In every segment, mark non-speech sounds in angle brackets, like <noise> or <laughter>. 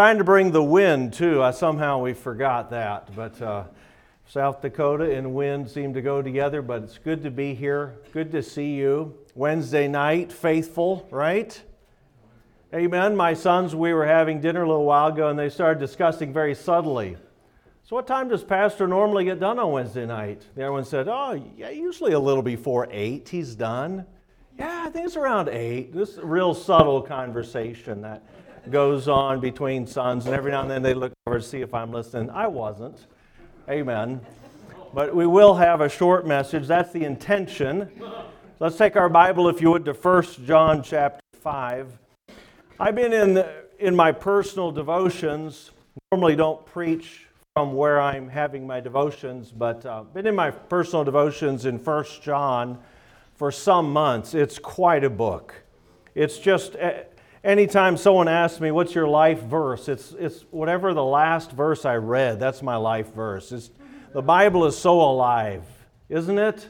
Trying to bring the wind too. I, somehow we forgot that, but uh, South Dakota and wind seem to go together. But it's good to be here. Good to see you. Wednesday night, faithful, right? Amen. My sons, we were having dinner a little while ago, and they started discussing very subtly. So, what time does Pastor normally get done on Wednesday night? The other one said, "Oh, yeah, usually a little before eight. He's done." Yeah, I think it's around eight. This is a real subtle conversation that goes on between sons, and every now and then they look over to see if I'm listening. I wasn't. Amen. But we will have a short message. That's the intention. Let's take our Bible, if you would, to 1 John chapter 5. I've been in, in my personal devotions, normally don't preach from where I'm having my devotions, but uh, been in my personal devotions in 1 John for some months. It's quite a book. It's just eh, Anytime someone asks me, What's your life verse? It's, it's whatever the last verse I read, that's my life verse. It's, the Bible is so alive, isn't it?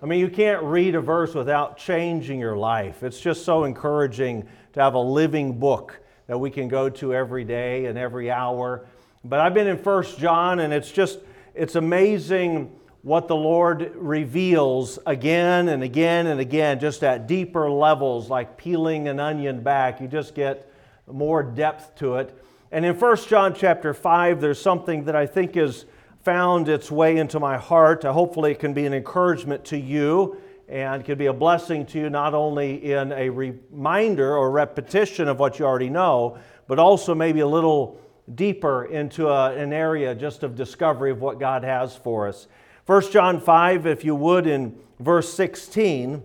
I mean, you can't read a verse without changing your life. It's just so encouraging to have a living book that we can go to every day and every hour. But I've been in First John, and it's just, it's amazing what the Lord reveals again and again and again, just at deeper levels, like peeling an onion back. You just get more depth to it. And in 1 John chapter 5, there's something that I think has found its way into my heart. Uh, hopefully, it can be an encouragement to you and can be a blessing to you, not only in a reminder or repetition of what you already know, but also maybe a little deeper into a, an area just of discovery of what God has for us. 1 John 5, if you would, in verse 16,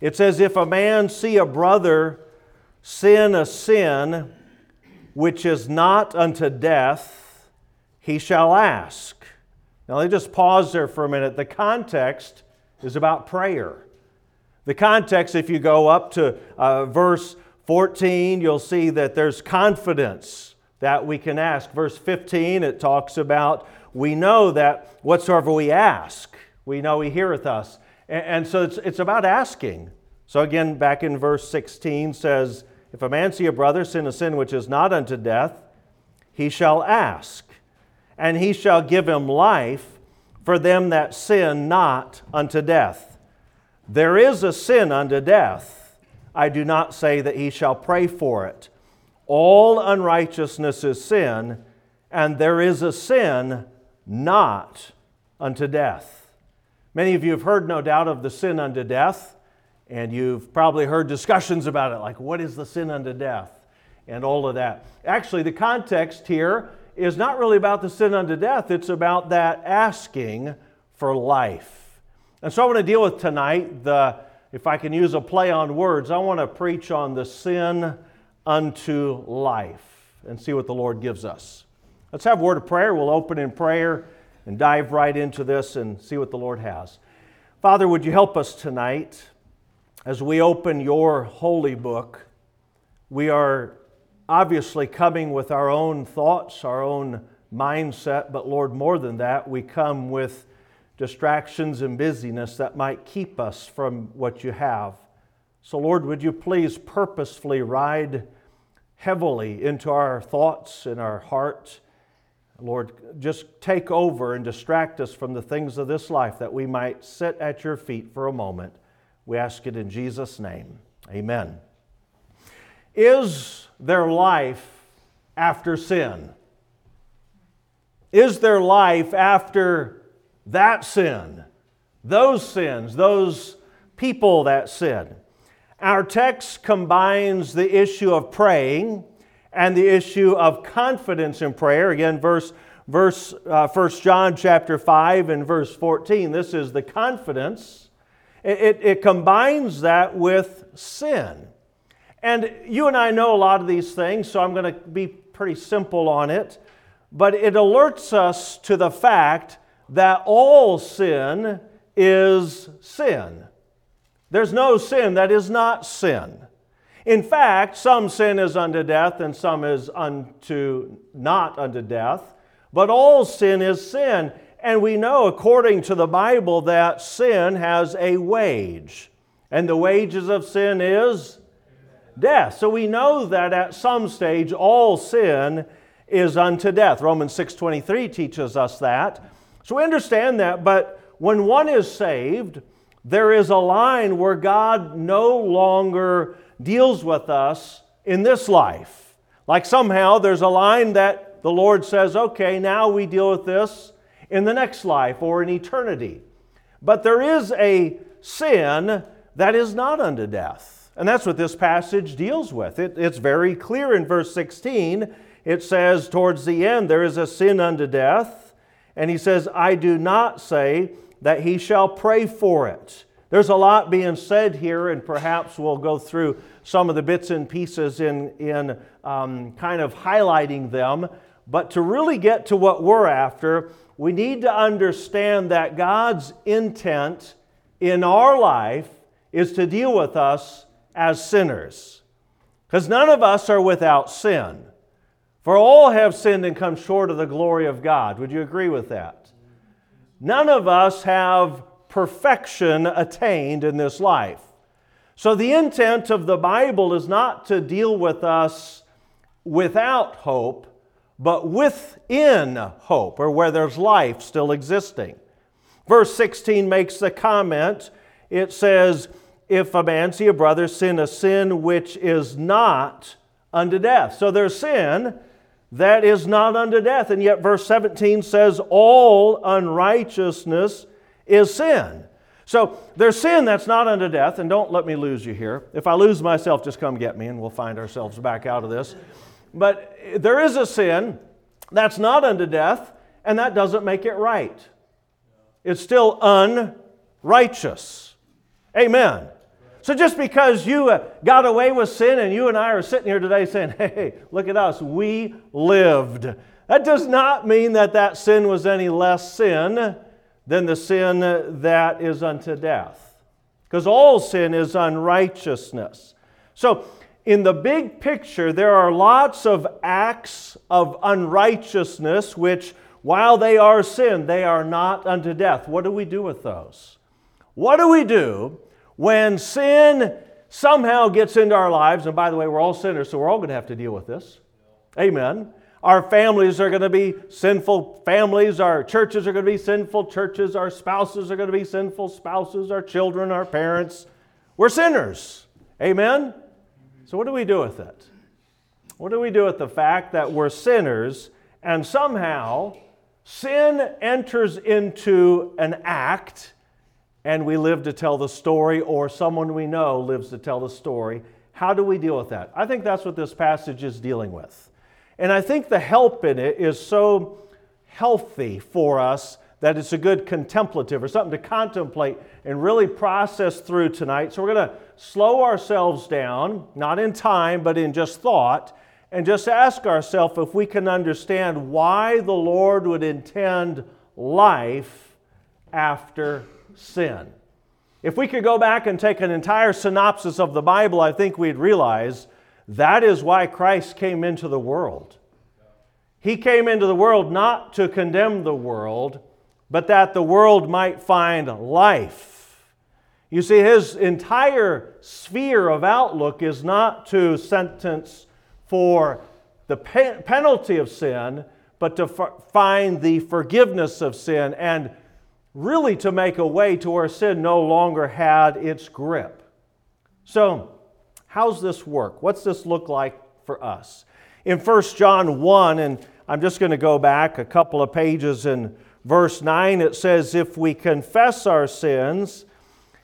it says, If a man see a brother sin a sin which is not unto death, he shall ask. Now, let me just pause there for a minute. The context is about prayer. The context, if you go up to uh, verse 14, you'll see that there's confidence that we can ask. Verse 15, it talks about we know that whatsoever we ask, we know He heareth us. And, and so it's, it's about asking. So again, back in verse 16 says, If a man see a brother sin a sin which is not unto death, he shall ask, and he shall give him life for them that sin not unto death. There is a sin unto death. I do not say that he shall pray for it. All unrighteousness is sin, and there is a sin not unto death. Many of you have heard, no doubt, of the sin unto death, and you've probably heard discussions about it, like what is the sin unto death, and all of that. Actually, the context here is not really about the sin unto death, it's about that asking for life. And so I want to deal with tonight the, if I can use a play on words, I want to preach on the sin unto life and see what the Lord gives us. Let's have a word of prayer. We'll open in prayer and dive right into this and see what the Lord has. Father, would you help us tonight as we open your holy book? We are obviously coming with our own thoughts, our own mindset, but Lord, more than that, we come with distractions and busyness that might keep us from what you have. So, Lord, would you please purposefully ride heavily into our thoughts and our hearts? Lord, just take over and distract us from the things of this life that we might sit at your feet for a moment. We ask it in Jesus' name. Amen. Is there life after sin? Is there life after that sin? Those sins, those people that sin? Our text combines the issue of praying and the issue of confidence in prayer. Again, verse, verse uh, 1 John chapter 5 and verse 14. This is the confidence. It, it, it combines that with sin. And you and I know a lot of these things, so I'm going to be pretty simple on it. But it alerts us to the fact that all sin is sin. There's no sin that is not sin. In fact, some sin is unto death and some is unto not unto death, but all sin is sin. And we know, according to the Bible, that sin has a wage. And the wages of sin is death. So we know that at some stage all sin is unto death. Romans 6:23 teaches us that. So we understand that, but when one is saved, there is a line where God no longer deals with us in this life. Like somehow there's a line that the Lord says, okay, now we deal with this in the next life or in eternity. But there is a sin that is not unto death. And that's what this passage deals with. It, it's very clear in verse 16. It says, towards the end, there is a sin unto death. And he says, I do not say that he shall pray for it. There's a lot being said here, and perhaps we'll go through some of the bits and pieces in, in um, kind of highlighting them. But to really get to what we're after, we need to understand that God's intent in our life is to deal with us as sinners. Because none of us are without sin. For all have sinned and come short of the glory of God. Would you agree with that? None of us have perfection attained in this life. So, the intent of the Bible is not to deal with us without hope, but within hope, or where there's life still existing. Verse 16 makes the comment it says, If a man see a brother sin a sin which is not unto death. So there's sin that is not unto death. And yet, verse 17 says, All unrighteousness is sin. So there's sin that's not unto death, and don't let me lose you here. If I lose myself, just come get me and we'll find ourselves back out of this. But there is a sin that's not unto death, and that doesn't make it right. It's still unrighteous. Amen. So just because you uh, got away with sin and you and I are sitting here today saying, <laughs> hey, look at us, we lived. That does not mean that that sin was any less sin than the sin that is unto death. Because all sin is unrighteousness. So in the big picture, there are lots of acts of unrighteousness which, while they are sin, they are not unto death. What do we do with those? What do we do when sin somehow gets into our lives? And by the way, we're all sinners, so we're all going to have to deal with this. Amen. Our families are going to be sinful families. Our churches are going to be sinful churches. Our spouses are going to be sinful spouses. Our children, our parents. We're sinners. Amen. So, what do we do with it? What do we do with the fact that we're sinners and somehow sin enters into an act and we live to tell the story, or someone we know lives to tell the story? How do we deal with that? I think that's what this passage is dealing with. And I think the help in it is so healthy for us that it's a good contemplative or something to contemplate and really process through tonight. So we're going to slow ourselves down, not in time, but in just thought, and just ask ourselves if we can understand why the Lord would intend life after sin. If we could go back and take an entire synopsis of the Bible, I think we'd realize that is why Christ came into the world. He came into the world not to condemn the world, but that the world might find life. You see, his entire sphere of outlook is not to sentence for the pe- penalty of sin, but to f- find the forgiveness of sin and really to make a way to where sin no longer had its grip. So, how's this work? What's this look like for us? In 1 John 1, and I'm just going to go back a couple of pages in verse 9, it says, If we confess our sins,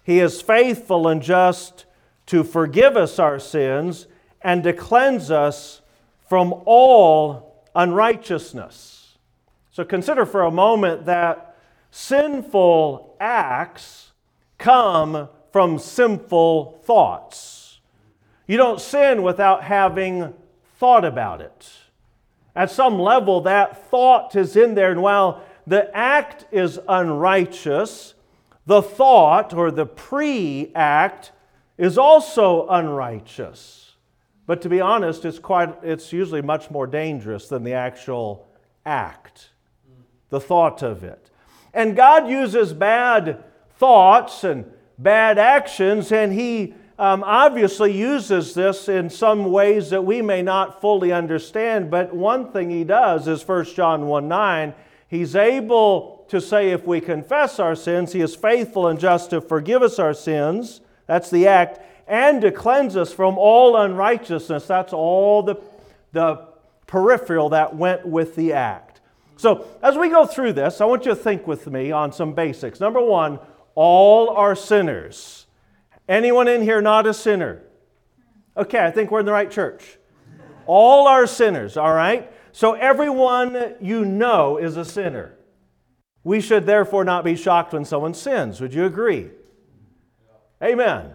he is faithful and just to forgive us our sins and to cleanse us from all unrighteousness. So consider for a moment that sinful acts come from sinful thoughts. You don't sin without having thought about it. At some level, that thought is in there, and while the act is unrighteous, the thought or the pre act is also unrighteous. But to be honest, it's, quite, it's usually much more dangerous than the actual act, the thought of it. And God uses bad thoughts and bad actions, and He um, obviously uses this in some ways that we may not fully understand, but one thing he does is 1 John 1 9, he's able to say if we confess our sins, he is faithful and just to forgive us our sins. That's the act. And to cleanse us from all unrighteousness. That's all the, the peripheral that went with the act. So, as we go through this, I want you to think with me on some basics. Number one, all are sinners. Anyone in here not a sinner? Okay, I think we're in the right church. All are sinners, all right? So everyone you know is a sinner. We should therefore not be shocked when someone sins. Would you agree? Amen.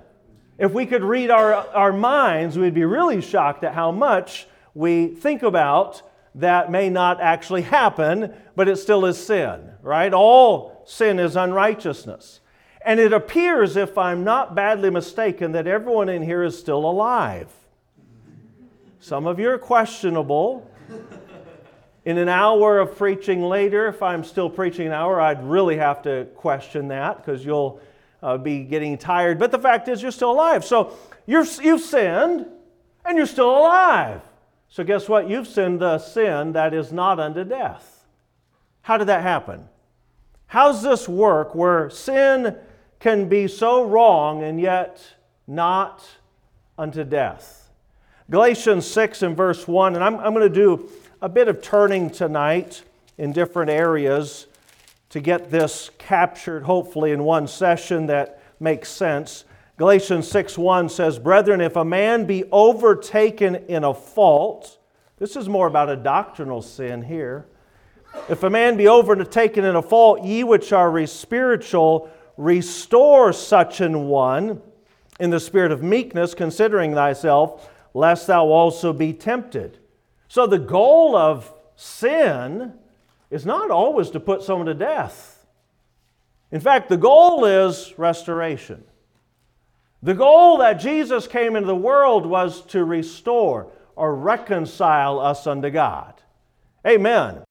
If we could read our, our minds, we'd be really shocked at how much we think about that may not actually happen, but it still is sin, right? All sin is unrighteousness. And it appears, if I'm not badly mistaken, that everyone in here is still alive. Some of you are questionable. In an hour of preaching later, if I'm still preaching an hour, I'd really have to question that because you'll uh, be getting tired. But the fact is, you're still alive. So you're, you've sinned and you're still alive. So guess what? You've sinned the sin that is not unto death. How did that happen? How's this work where sin can be so wrong and yet not unto death. Galatians 6 and verse 1, and I'm, I'm going to do a bit of turning tonight in different areas to get this captured, hopefully, in one session that makes sense. Galatians 6 1 says, Brethren, if a man be overtaken in a fault, this is more about a doctrinal sin here. If a man be overtaken in a fault, ye which are spiritual, Restore such an one in the spirit of meekness, considering thyself, lest thou also be tempted. So the goal of sin is not always to put someone to death. In fact, the goal is restoration. The goal that Jesus came into the world was to restore or reconcile us unto God. Amen.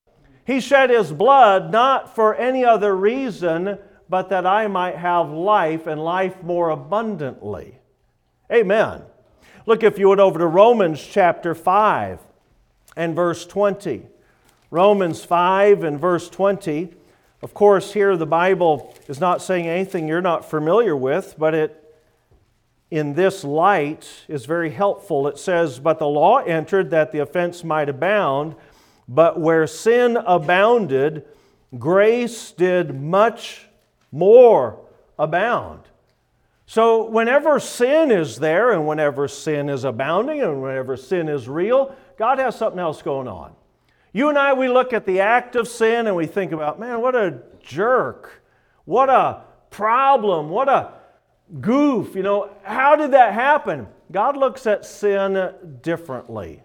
He shed his blood not for any other reason but that I might have life and life more abundantly. Amen. Look, if you would, over to Romans chapter 5 and verse 20. Romans 5 and verse 20. Of course, here the Bible is not saying anything you're not familiar with, but it, in this light, is very helpful. It says, But the law entered that the offense might abound, but where sin abounded, grace did much more abound. So, whenever sin is there, and whenever sin is abounding, and whenever sin is real, God has something else going on. You and I, we look at the act of sin and we think about, man, what a jerk. What a problem. What a goof. You know, how did that happen? God looks at sin differently.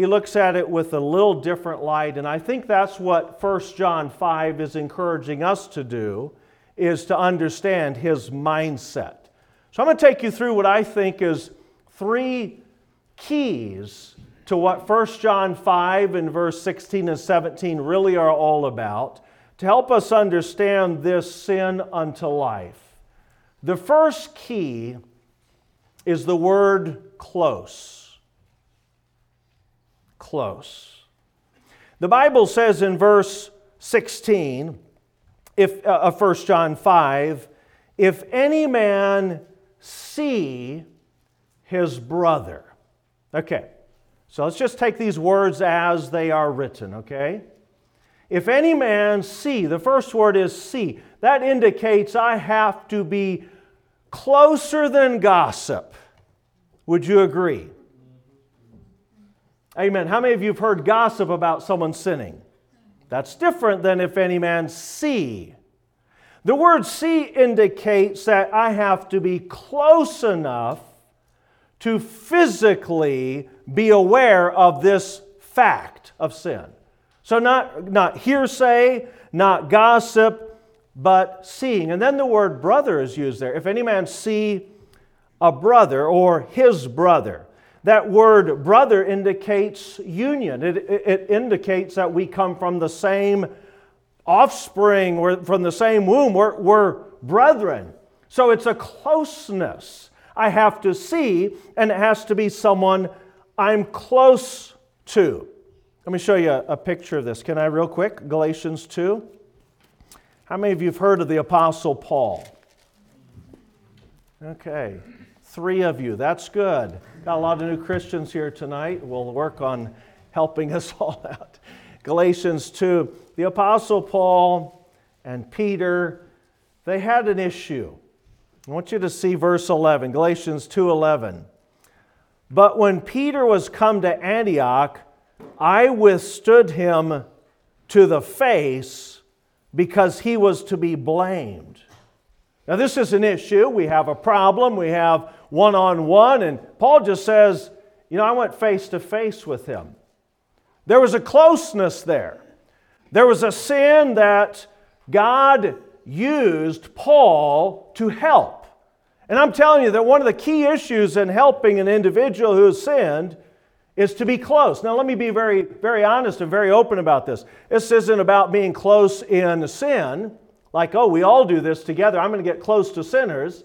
He looks at it with a little different light, and I think that's what 1 John 5 is encouraging us to do is to understand his mindset. So I'm going to take you through what I think is three keys to what 1 John 5 and verse 16 and 17 really are all about to help us understand this sin unto life. The first key is the word close. Close. The Bible says in verse 16, if, uh, of 1 John 5, if any man see his brother. Okay, so let's just take these words as they are written, okay? If any man see, the first word is see. That indicates I have to be closer than gossip. Would you agree? Amen. How many of you have heard gossip about someone sinning? That's different than if any man see. The word see indicates that I have to be close enough to physically be aware of this fact of sin. So, not, not hearsay, not gossip, but seeing. And then the word brother is used there. If any man see a brother or his brother, that word brother indicates union. It, it, indicates that we come from the same offspring, we're from the same womb, we're, we're brethren. So it's a closeness. I have to see, and it has to be someone I'm close to. Let me show you a, a picture of this. Can I, real quick? Galatians 2. How many of you have heard of the Apostle Paul? Okay, three of you. That's good. Got a lot of new Christians here tonight. We'll work on helping <laughs> us all out. Galatians 2. The Apostle Paul and Peter, they had an issue. I want you to see verse 11, Galatians 2:11. But when Peter was come to Antioch, I withstood him to the face because he was to be blamed. Now, this is an issue. We have a problem. We have one on one. And Paul just says, You know, I went face to face with him. There was a closeness there. There was a sin that God used Paul to help. And I'm telling you that one of the key issues in helping an individual who has sinned is to be close. Now, let me be very, very honest and very open about this. This isn't about being close in sin, like, oh, we all do this together. I'm going to get close to sinners.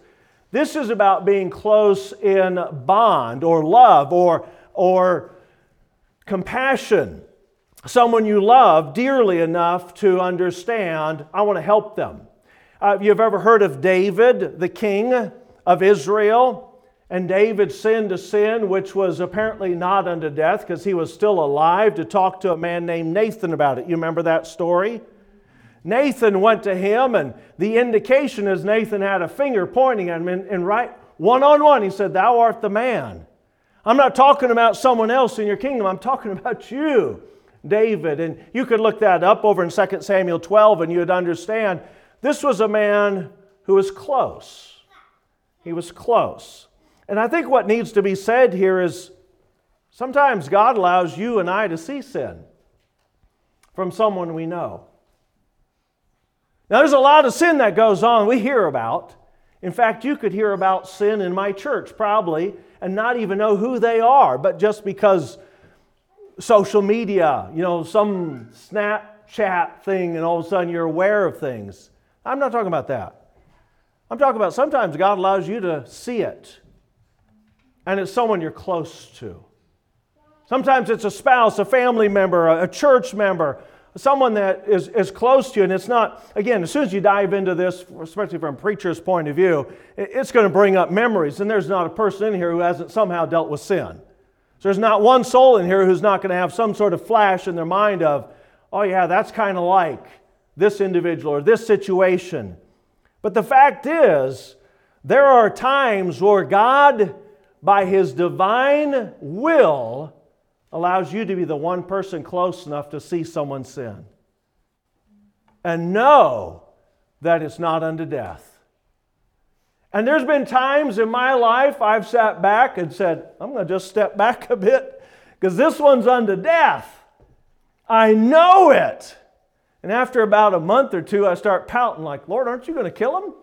This is about being close in bond or love or, or compassion. Someone you love dearly enough to understand, I want to help them. Uh, you've ever heard of David, the king? of Israel. And David sinned a sin which was apparently not unto death because he was still alive to talk to a man named Nathan about it. You remember that story? Nathan went to him, and the indication is Nathan had a finger pointing at him, and, and right one on one, he said, Thou art the man. I'm not talking about someone else in your kingdom, I'm talking about you, David. And you could look that up over in 2 Samuel 12, and you'd understand this was a man who was close. He was close. And I think what needs to be said here is sometimes God allows you and I to see sin from someone we know. Now, there's a lot of sin that goes on we hear about. In fact, you could hear about sin in my church probably and not even know who they are, but just because social media, you know, some Snapchat thing, and all of a sudden you're aware of things. I'm not talking about that. I'm talking about sometimes God allows you to see it, and it's someone you're close to. Sometimes it's a spouse, a family member, a church member, someone that is, is close to you. And it's not, again, as soon as you dive into this, especially from a preacher's point of view, it's going to bring up memories. And there's not a person in here who hasn't somehow dealt with sin. So there's not one soul in here who's not going to have some sort of flash in their mind of, oh, yeah, that's kind of like this individual or this situation. But the fact is, there are times where God, by His divine will, allows you to be the one person close enough to see someone sin and know that it's not unto death. And there's been times in my life I've sat back and said, I'm going to just step <laughs> back a bit because this one's unto death. I know it. And after about a month or two, I start pouting, like, Lord, aren't you going to kill him?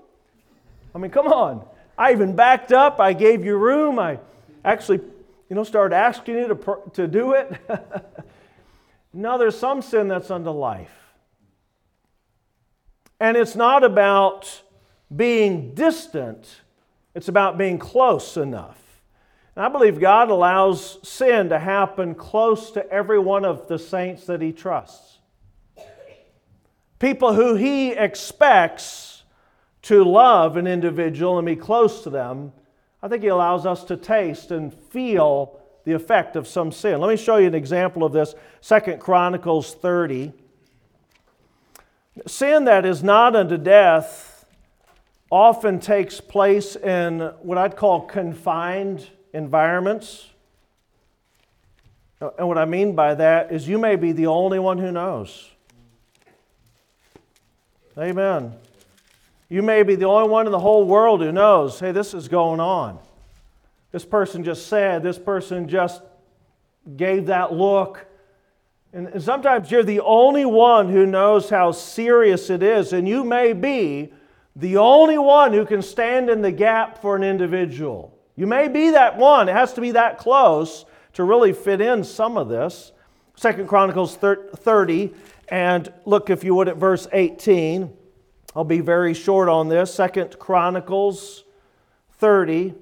I mean, come on. I even backed up. I gave you room. I actually, you know, started asking you to, to do it. <laughs> no, there's some sin that's unto life. And it's not about being distant, it's about being close enough. And I believe God allows sin to happen close to every one of the saints that He trusts people who he expects to love an individual and be close to them, I think he allows us to taste and feel the effect of some sin. Let me show you an example of this. Second Chronicles 30. Sin that is not unto death often takes place in what I'd call confined environments. Uh, and what I mean by that is you may be the only one who knows. Amen. You may be the only one in the whole world who knows, hey, this is going on. This person just said, this person just gave that look. And sometimes you're the only one who knows how serious it is, and you may be the only one who can stand in the gap for an individual. You may be that one. It has to be that close to really fit in some of this. Second Chronicles 30 and look, if you would, at verse 18. I'll be very short on this. Second Chronicles 30.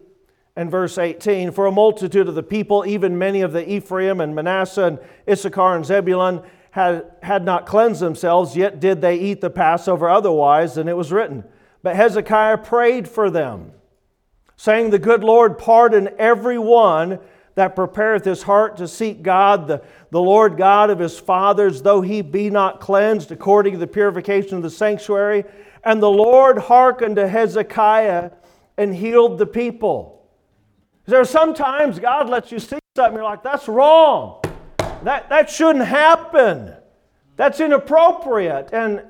and verse 18 For a multitude of the people, even many of the Ephraim and Manasseh and Issachar and Zebulun, had, had not cleansed themselves, yet did they eat the Passover otherwise than it was written. But Hezekiah prayed for them, saying, The good Lord pardon every one that prepareth his heart to seek God, the, the Lord God of his fathers, though he be not cleansed according to the purification of the sanctuary. And the Lord hearkened to Hezekiah and healed the people. There are sometimes God lets you see something, you're like, that's wrong. That, that shouldn't happen. That's inappropriate. And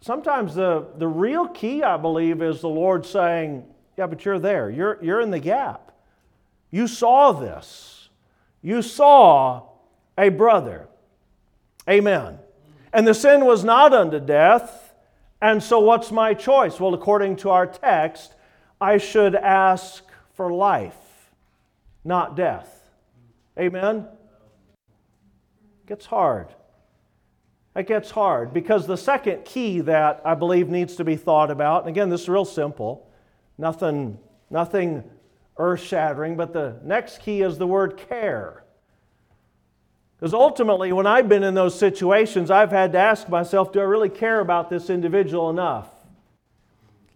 sometimes the, the real key, I believe, is the Lord saying, Yeah, but you're there. You're, you're in the gap. You saw this. You saw a brother. Amen. And the sin was not unto death. And so, what's my choice? Well, according to our text, I should ask for life, not death. Amen? It gets hard. It gets hard because the second key that I believe needs to be thought about, and again, this is real simple, nothing, nothing earth shattering, but the next key is the word care. Because ultimately, when I've been in those situations, I've had to ask myself, do I really care about this individual enough?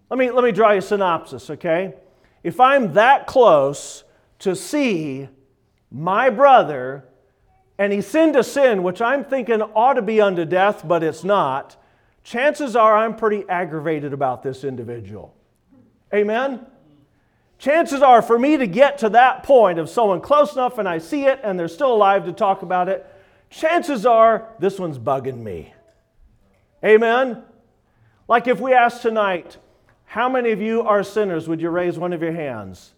Let me, let me draw you a synopsis, okay? If I'm that close to see my brother and he sinned a sin which I'm thinking ought to be unto death, but it's not, chances are I'm pretty aggravated about this individual. Amen? Chances are for me to get to that point of someone close enough and I see it and they're still alive to talk about it, chances are this one's bugging me. Amen? Like if we ask tonight, how many of you are sinners? Would you raise one of your hands?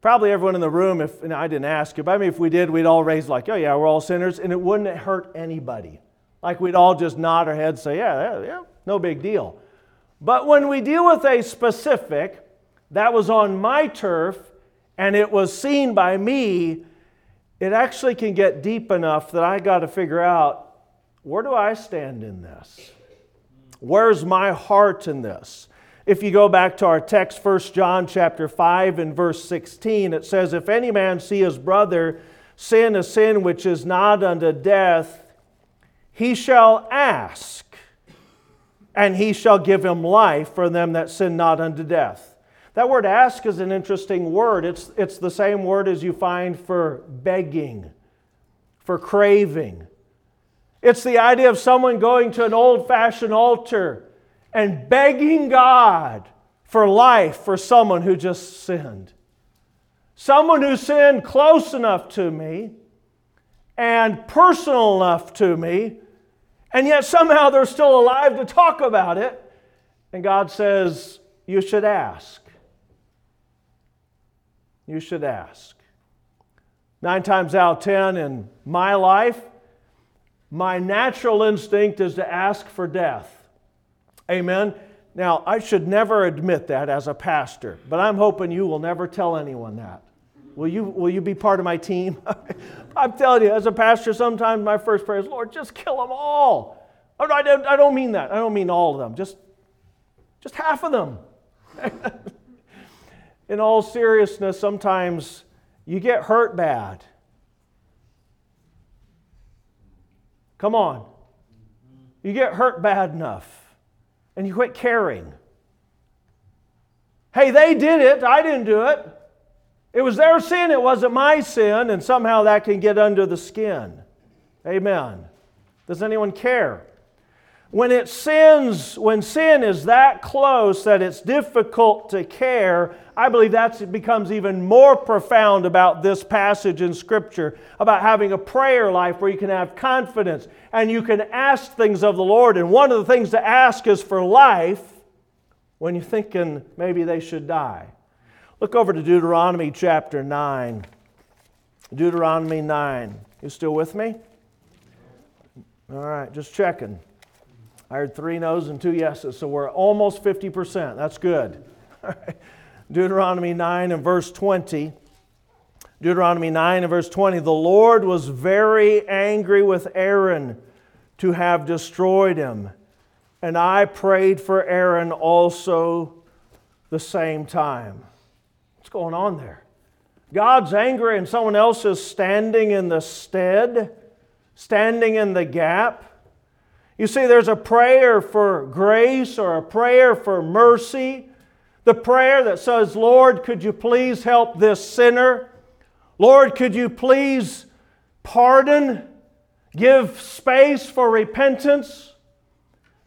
Probably everyone in the room, if and I didn't ask you, but I mean, if we did, we'd all raise like, oh yeah, we're all sinners, and it wouldn't hurt anybody. Like we'd all just nod our heads, say, yeah, yeah, yeah, no big deal. But when we deal with a specific, that was on my turf, and it was seen by me, it actually can get deep enough that I got to figure out where do I stand in this? Where's my heart in this? If you go back to our text, 1 John chapter 5 and verse 16, it says, If any man see his brother sin a sin which is not unto death, he shall ask, and he shall give him life for them that sin not unto death. That word ask is an interesting word. It's, it's the same word as you find for begging, for craving. It's the idea of someone going to an old fashioned altar and begging God for life for someone who just sinned. Someone who sinned close enough to me and personal enough to me, and yet somehow they're still alive to talk about it. And God says, You should ask. You should ask. Nine times out of ten in my life, my natural instinct is to ask for death. Amen. Now, I should never admit that as a pastor, but I'm hoping you will never tell anyone that. Will you, will you be part of my team? <laughs> I'm telling you, as a pastor, sometimes my first prayer is, Lord, just kill them all. Oh, I don't, I don't mean that. I don't mean all of them, just, just half of them. <laughs> In all seriousness, sometimes you get hurt bad. Come on. You get hurt bad enough and you quit caring. Hey, they did it, I didn't do it. It was their sin, it wasn't my sin, and somehow that can get under the skin. Amen. Does anyone care? When it sins, when sin is that close that it's difficult to care, I believe that becomes even more profound about this passage in Scripture about having a prayer life where you can have confidence and you can ask things of the Lord. And one of the things to ask is for life when you're thinking maybe they should die. Look over to Deuteronomy chapter 9. Deuteronomy 9. You still with me? All right, just checking. I heard three no's and two yeses, so we're almost 50%. That's good. <laughs> Deuteronomy 9 and verse 20. Deuteronomy 9 and verse 20. The Lord was very angry with Aaron to have destroyed him. And I prayed for Aaron also the same time. What's going on there? God's angry and someone else is standing in the stead, standing in the gap. You see, there's a prayer for grace or a prayer for mercy. The prayer that says, Lord, could you please help this sinner? Lord, could you please pardon? Give space for repentance?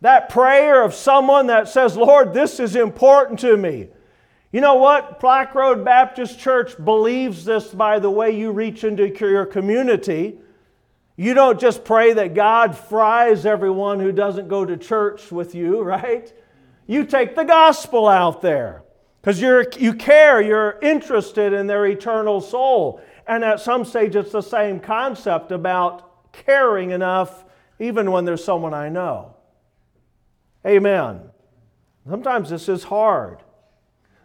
That prayer of someone that says, Lord, this is important to me. You know what? Black Road Baptist Church believes this by the way you reach into your community. You don't just pray that God fries everyone who doesn't go to church with you, <laughs> right? You take the gospel out there because you care, you're interested in their eternal soul. And at some stage, it's the same concept about caring enough, even when there's someone I know. Amen. Sometimes this is hard.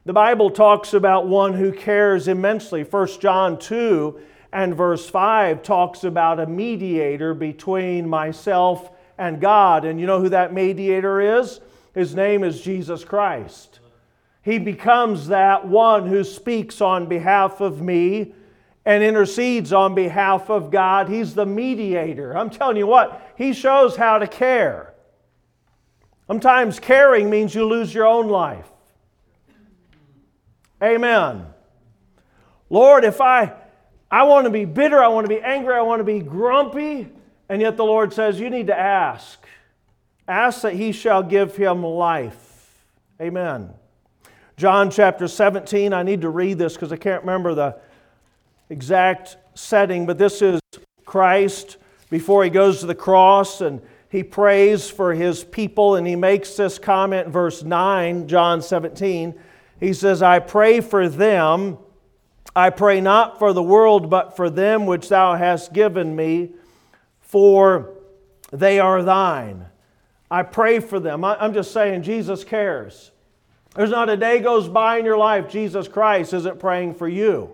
The Bible talks about one who cares immensely. 1 John 2 and verse 5 talks about a mediator between myself and God. And you know who that mediator is? His name is Jesus Christ. He becomes that one who speaks on behalf of me and intercedes on behalf of God. He's the mediator. I'm telling you what, he shows how to care. Sometimes caring means you lose your own life. Amen. Lord, if I I want to be bitter, I want to be angry, I want to be grumpy, and yet the Lord says you need to ask. Ask that he shall give him life. Amen. John chapter 17, I need to read this because I can't remember the exact setting, but this is Christ before he goes to the cross and he prays for his people and he makes this comment verse 9, John 17. He says, I pray for them. I pray not for the world, but for them which thou hast given me, for they are thine. I pray for them. I'm just saying, Jesus cares. There's not a day goes by in your life Jesus Christ isn't praying for you.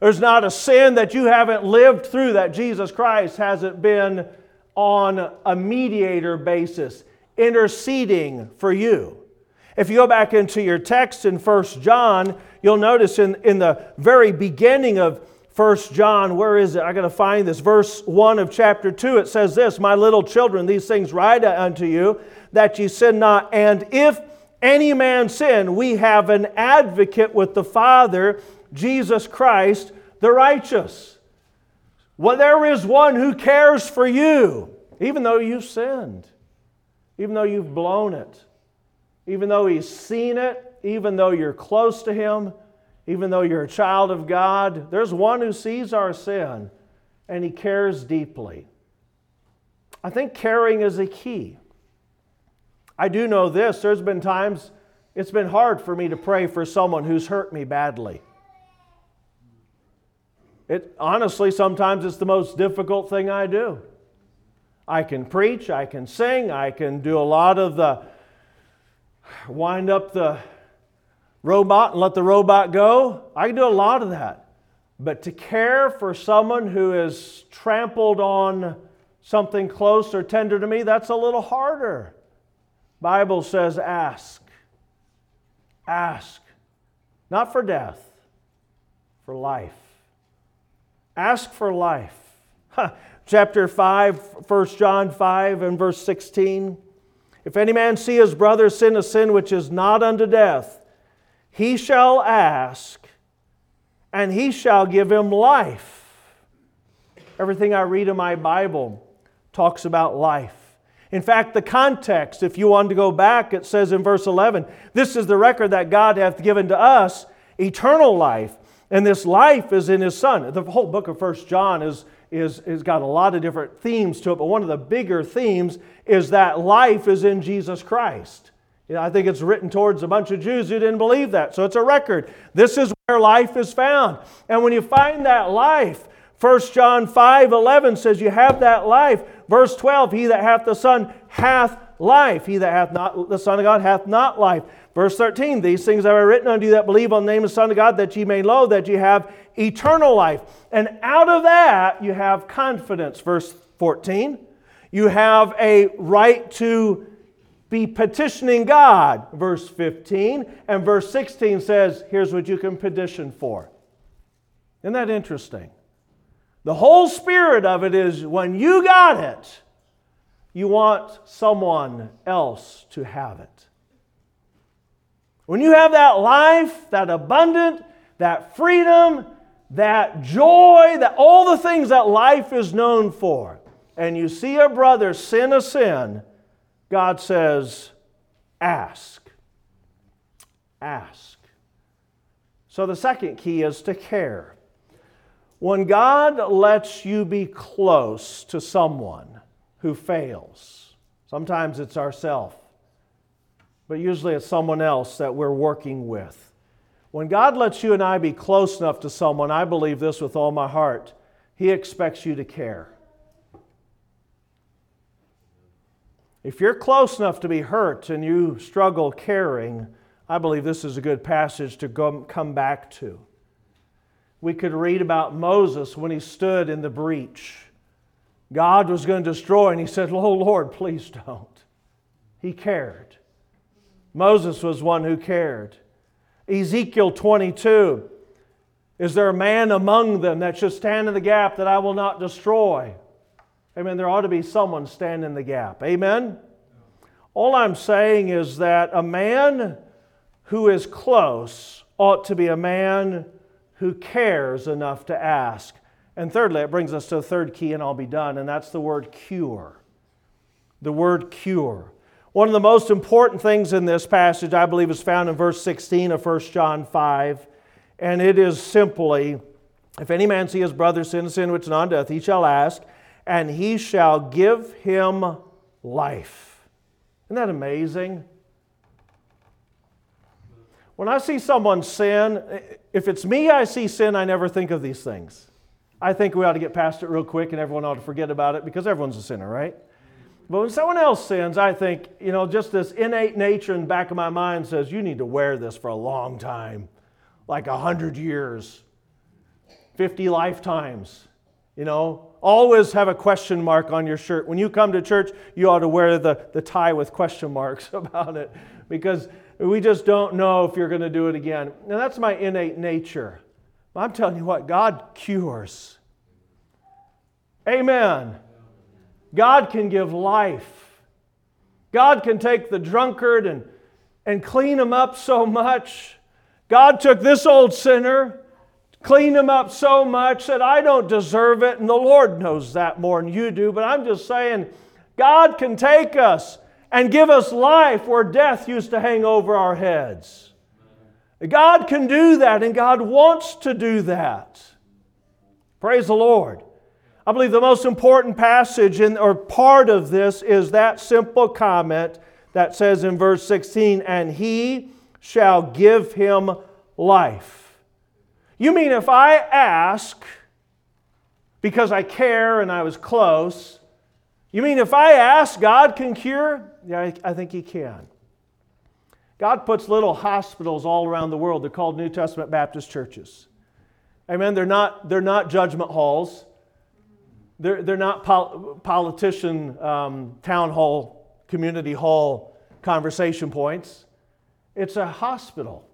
There's not a sin that you haven't lived through that Jesus Christ hasn't been on a mediator basis, interceding for you. If you go back into your text in 1 John, you'll notice in, in the very beginning of 1 John, where is it? I got to find this. Verse 1 of chapter 2, it says this My little children, these things write unto you, that ye sin not. And if any man sin, we have an advocate with the Father, Jesus Christ, the righteous. Well, there is one who cares for you, even though you've sinned, even though you've blown it, even though he's seen it, even though you're close to him, even though you're a child of God. There's one who sees our sin and he cares deeply. I think caring is a key. I do know this there's been times it's been hard for me to pray for someone who's hurt me badly. It honestly sometimes it's the most difficult thing I do. I can preach, I can sing, I can do a lot of the wind up the robot and let the robot go. I can do a lot of that. But to care for someone who is trampled on something close or tender to me, that's a little harder. Bible says ask. Ask. Not for death, for life. Ask for life. <laughs> Chapter 5, 1 John 5 and verse 16. If any man see his brother sin a sin which is not unto death, he shall ask, and he shall give him life. Everything I read in my Bible talks about life. In fact, the context, if you want to go back, it says in verse 11, This is the record that God hath given to us, eternal life, and this life is in His Son. The whole book of First John is, is, is got a lot of different themes to it, but one of the bigger themes is that life is in Jesus Christ. You know, I think it's written towards a bunch of Jews who didn't believe that. So it's a record. This is where life is found. And when you find that life, 1 John 5 11 says, You have that life. Verse 12, He that hath the Son hath life. He that hath not the Son of God hath not life. Verse 13, These things have I written unto you that believe on the name of the Son of God, that ye may know that ye have eternal life. And out of that, you have confidence. Verse 14, you have a right to be petitioning God. Verse 15. And verse 16 says, Here's what you can petition for. Isn't that interesting? The whole spirit of it is when you got it, you want someone else to have it. When you have that life, that abundant, that freedom, that joy, that all the things that life is known for, and you see a brother sin a sin, God says, ask. Ask. So the second key is to care. When God lets you be close to someone who fails, sometimes it's ourself, but usually it's someone else that we're working with. When God lets you and I be close enough to someone, I believe this with all my heart, He expects you to care. If you're close enough to be hurt and you struggle caring, I believe this is a good passage to go, come back to we could read about Moses when he stood in the breach. God was going to destroy, and he said, Oh Lord, please don't. He cared. Moses was one who cared. Ezekiel 22 Is there a man among them that should stand in the gap that I will not destroy? Amen. There ought to be someone stand in the gap. Amen. All I'm saying is that a man who is close ought to be a man who cares enough to ask. And thirdly, it brings us to a third key, and I'll be done, and that's the word cure. The word cure. One of the most important things in this passage, I believe, is found in verse 16 of 1 John 5, and it is simply If any man see his brother sin, sin which is not death, he shall ask, and he shall give him life. Isn't that amazing? When I see someone sin, if it's me, I see sin, I never think of these things. I think we ought to get past it real quick and everyone ought to forget about it because everyone's a sinner, right? But when someone else sins, I think, you know, just this innate nature in the back of my mind says, you need to wear this for a long time, like a hundred years, 50 lifetimes. You know, always have a question mark on your shirt. When you come to church, you ought to wear the, the tie with question marks <laughs> about it because we just don't know if you're going to do it again. And that's my innate nature. I'm telling you what, God cures. Amen. God can give life. God can take the drunkard and, and clean him up so much. God took this old sinner, cleaned him up so much that I don't deserve it, and the Lord knows that more than you do. But I'm just saying, God can take us and give us life where death used to hang over our heads. God can do that, and God wants to do that. Praise the Lord. I believe the most important passage in, or part of this is that simple comment that says in verse 16, and he shall give him life. You mean if I ask because I care and I was close, you mean if I ask, God can cure? Yeah, I think He can. God puts little hospitals all around the world. They're called New Testament Baptist churches. Amen. They're not, they're not judgment halls. They're, they're not pol- politician um, town hall, community hall conversation points. It's a hospital.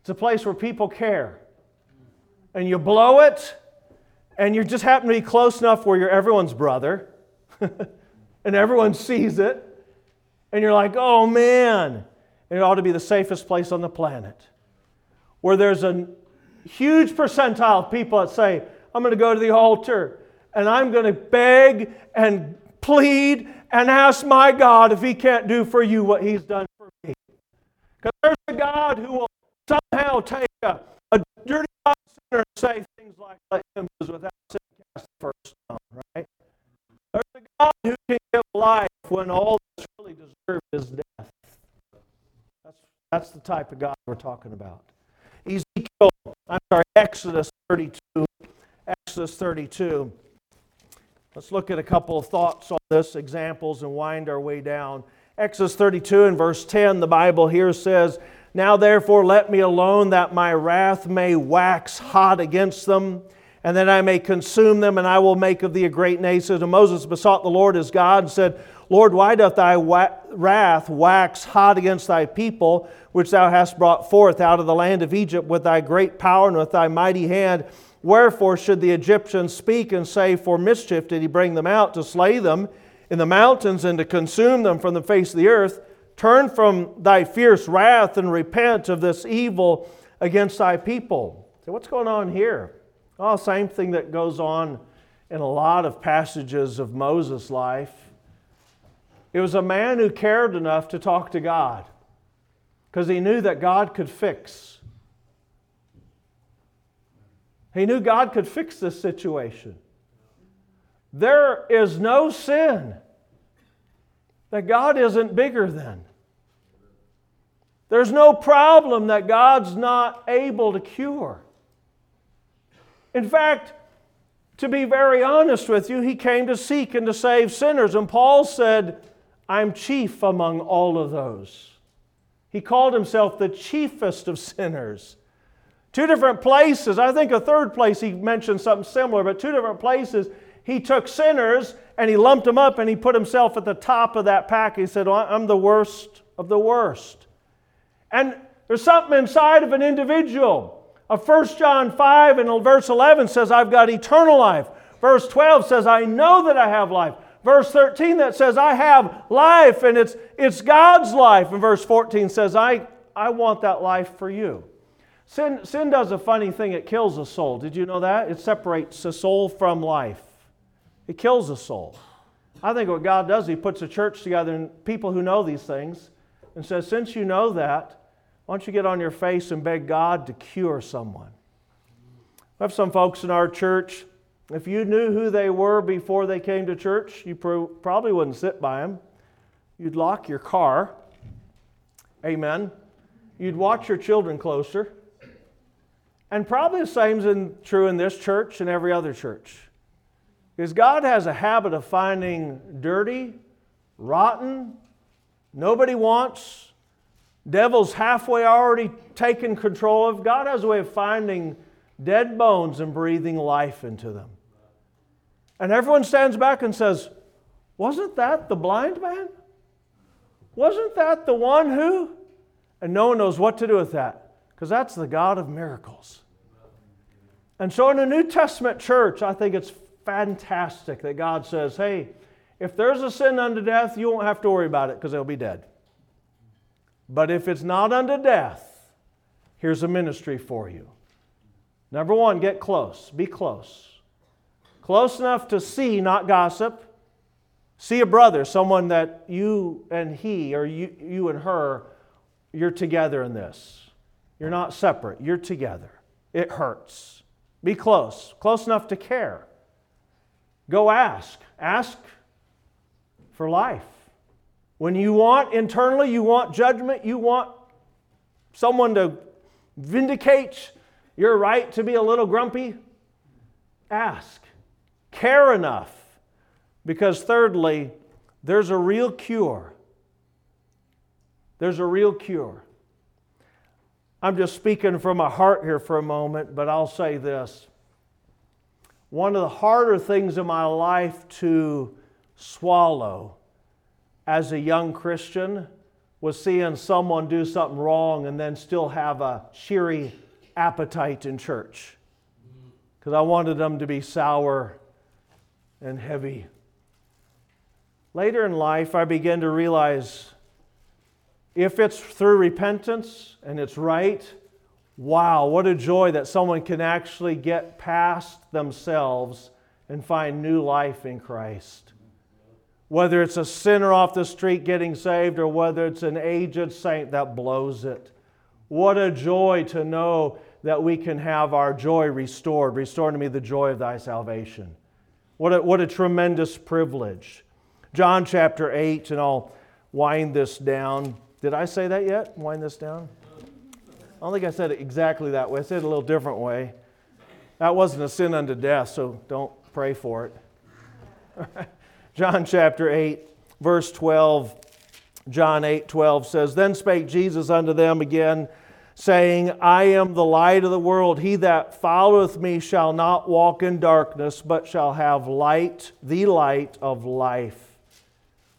It's a place where people care. And you blow it, and you just happen to be close enough where you're everyone's brother, <laughs> and everyone sees it, and you're like, oh man, it ought to be the safest place on the planet. Where there's a huge percentile of people that say, I'm going to go to the altar and I'm going to beg and plead and ask my God if He can't do for you what He's done for me. Because there's a God who will somehow take a, a dirty sinner and say things like, let him without sin cast the first stone, right? There's a God who can give life when all that's really deserved is death. That's, that's the type of God we're talking about. Ezekiel, I'm sorry, Exodus 32. Exodus 32. Let's look at a couple of thoughts on this, examples, and wind our way down. Exodus 32 and verse 10, the Bible here says, Now therefore let me alone that my wrath may wax hot against them and that I may consume them, and I will make of thee a great nation. And Moses besought the Lord his God and said, Lord, why doth thy wrath wax hot against thy people, which thou hast brought forth out of the land of Egypt with thy great power and with thy mighty hand? Wherefore should the Egyptians speak and say, For mischief did he bring them out to slay them in the mountains and to consume them from the face of the earth? Turn from thy fierce wrath and repent of this evil against thy people. So, what's going on here? Oh, same thing that goes on in a lot of passages of Moses' life. It was a man who cared enough to talk to God because he knew that God could fix. He knew God could fix this situation. There is no sin that God isn't bigger than. There's no problem that God's not able to cure. In fact, to be very honest with you, he came to seek and to save sinners. And Paul said, I'm chief among all of those. He called himself the chiefest of sinners. Two different places, I think a third place he mentioned something similar, but two different places he took sinners and he lumped them up and he put himself at the top of that pack. He said, well, I'm the worst of the worst. And there's something inside of an individual. Of 1 John 5 and verse 11 says, I've got eternal life. Verse 12 says, I know that I have life. Verse 13 that says, I have life and it's, it's God's life. And verse 14 says, I, I want that life for you. Sin, sin does a funny thing, it kills a soul. Did you know that? It separates a soul from life, it kills a soul. I think what God does, He puts a church together and people who know these things and says, Since you know that, why don't you get on your face and beg God to cure someone? We have some folks in our church, if you knew who they were before they came to church, you probably wouldn't sit by them. You'd lock your car. Amen. You'd watch your children closer. And probably the same is true in this church and every other church. Because God has a habit of finding dirty, rotten, nobody wants, devil's halfway already taken control of. God has a way of finding dead bones and breathing life into them. And everyone stands back and says, Wasn't that the blind man? Wasn't that the one who? And no one knows what to do with that because that's the God of miracles. And so in a New Testament church, I think it's fantastic that God says, Hey, if there's a sin unto death, you won't have to worry about it because they'll be dead. But if it's not unto death, here's a ministry for you. Number one, get close. Be close. Close enough to see, not gossip. See a brother, someone that you and he, or you, you and her, you're together in this. You're not separate, you're together. It hurts. Be close, close enough to care. Go ask. Ask for life. When you want internally, you want judgment, you want someone to vindicate your right to be a little grumpy, ask. Care enough. Because, thirdly, there's a real cure. There's a real cure. I'm just speaking from my heart here for a moment, but I'll say this. One of the harder things in my life to swallow as a young Christian was seeing someone do something wrong and then still have a cheery appetite in church because I wanted them to be sour and heavy. Later in life, I began to realize if it's through repentance and it's right, wow, what a joy that someone can actually get past themselves and find new life in Christ. Whether it's a sinner off the street getting saved or whether it's an aged saint that blows it. What a joy to know that we can have our joy restored. Restore to me the joy of thy salvation. What a, what a tremendous privilege. John chapter 8, and I'll wind this down. Did I say that yet? Wind this down? I don't think I said it exactly that way. I said it a little different way. That wasn't a sin unto death, so don't pray for it. <laughs> John chapter 8, verse 12. John 8, 12 says, Then spake Jesus unto them again saying, I am the light of the world. He that followeth me shall not walk in darkness, but shall have light, the light of life.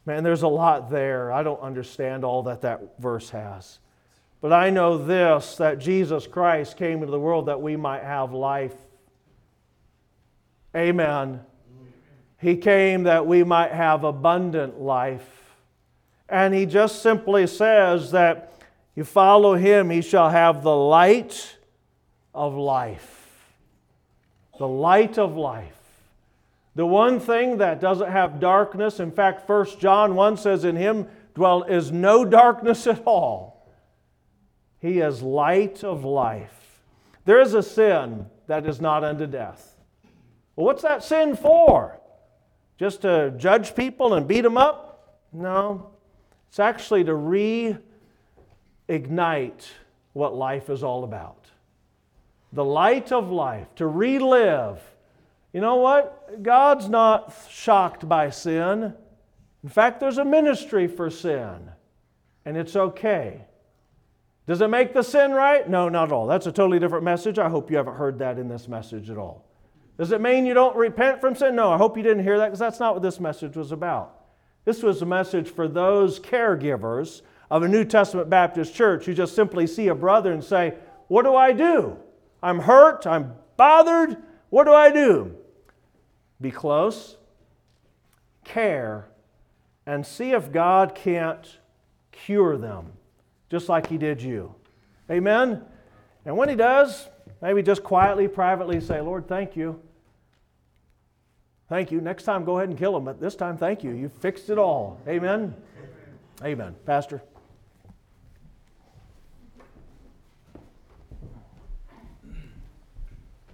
Man, there's a lot there. I don't understand all that that verse has. But I know this that Jesus Christ came into the world that we might have life Amen. He came that we might have abundant life. And he just simply says that you follow him, he shall have the light of life. The light of life. The one thing that doesn't have darkness, in fact, 1 John 1 says, In him dwell is no darkness at all. He is light of life. There is a sin that is not unto death. Well, what's that sin for? Just to judge people and beat them up? No. It's actually to reignite what life is all about. The light of life, to relive you know what? God's not shocked by sin. In fact, there's a ministry for sin, and it's okay. Does it make the sin right? No, not at all. That's a totally different message. I hope you haven't heard that in this message at all. Does it mean you don't repent from sin? No, I hope you didn't hear that because that's not what this message was about. This was a message for those caregivers of a New Testament Baptist church who just simply see a brother and say, What do I do? I'm hurt, I'm bothered, what do I do? Be close, care, and see if God can't cure them, just like He did you. Amen? And when He does, maybe just quietly, privately say, Lord, thank you. Thank you. Next time, go ahead and kill them. But this time, thank you. You fixed it all. Amen. Amen. Pastor.